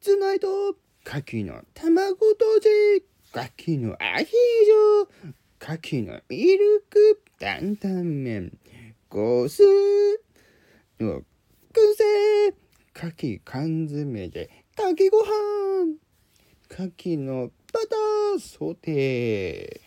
ツナイト牡蠣の卵とじ牡蠣のアヒージョ牡蠣のミルク担々麺ゴスの燻製牡蠣缶詰で炊きご飯牡蠣のバターソテー。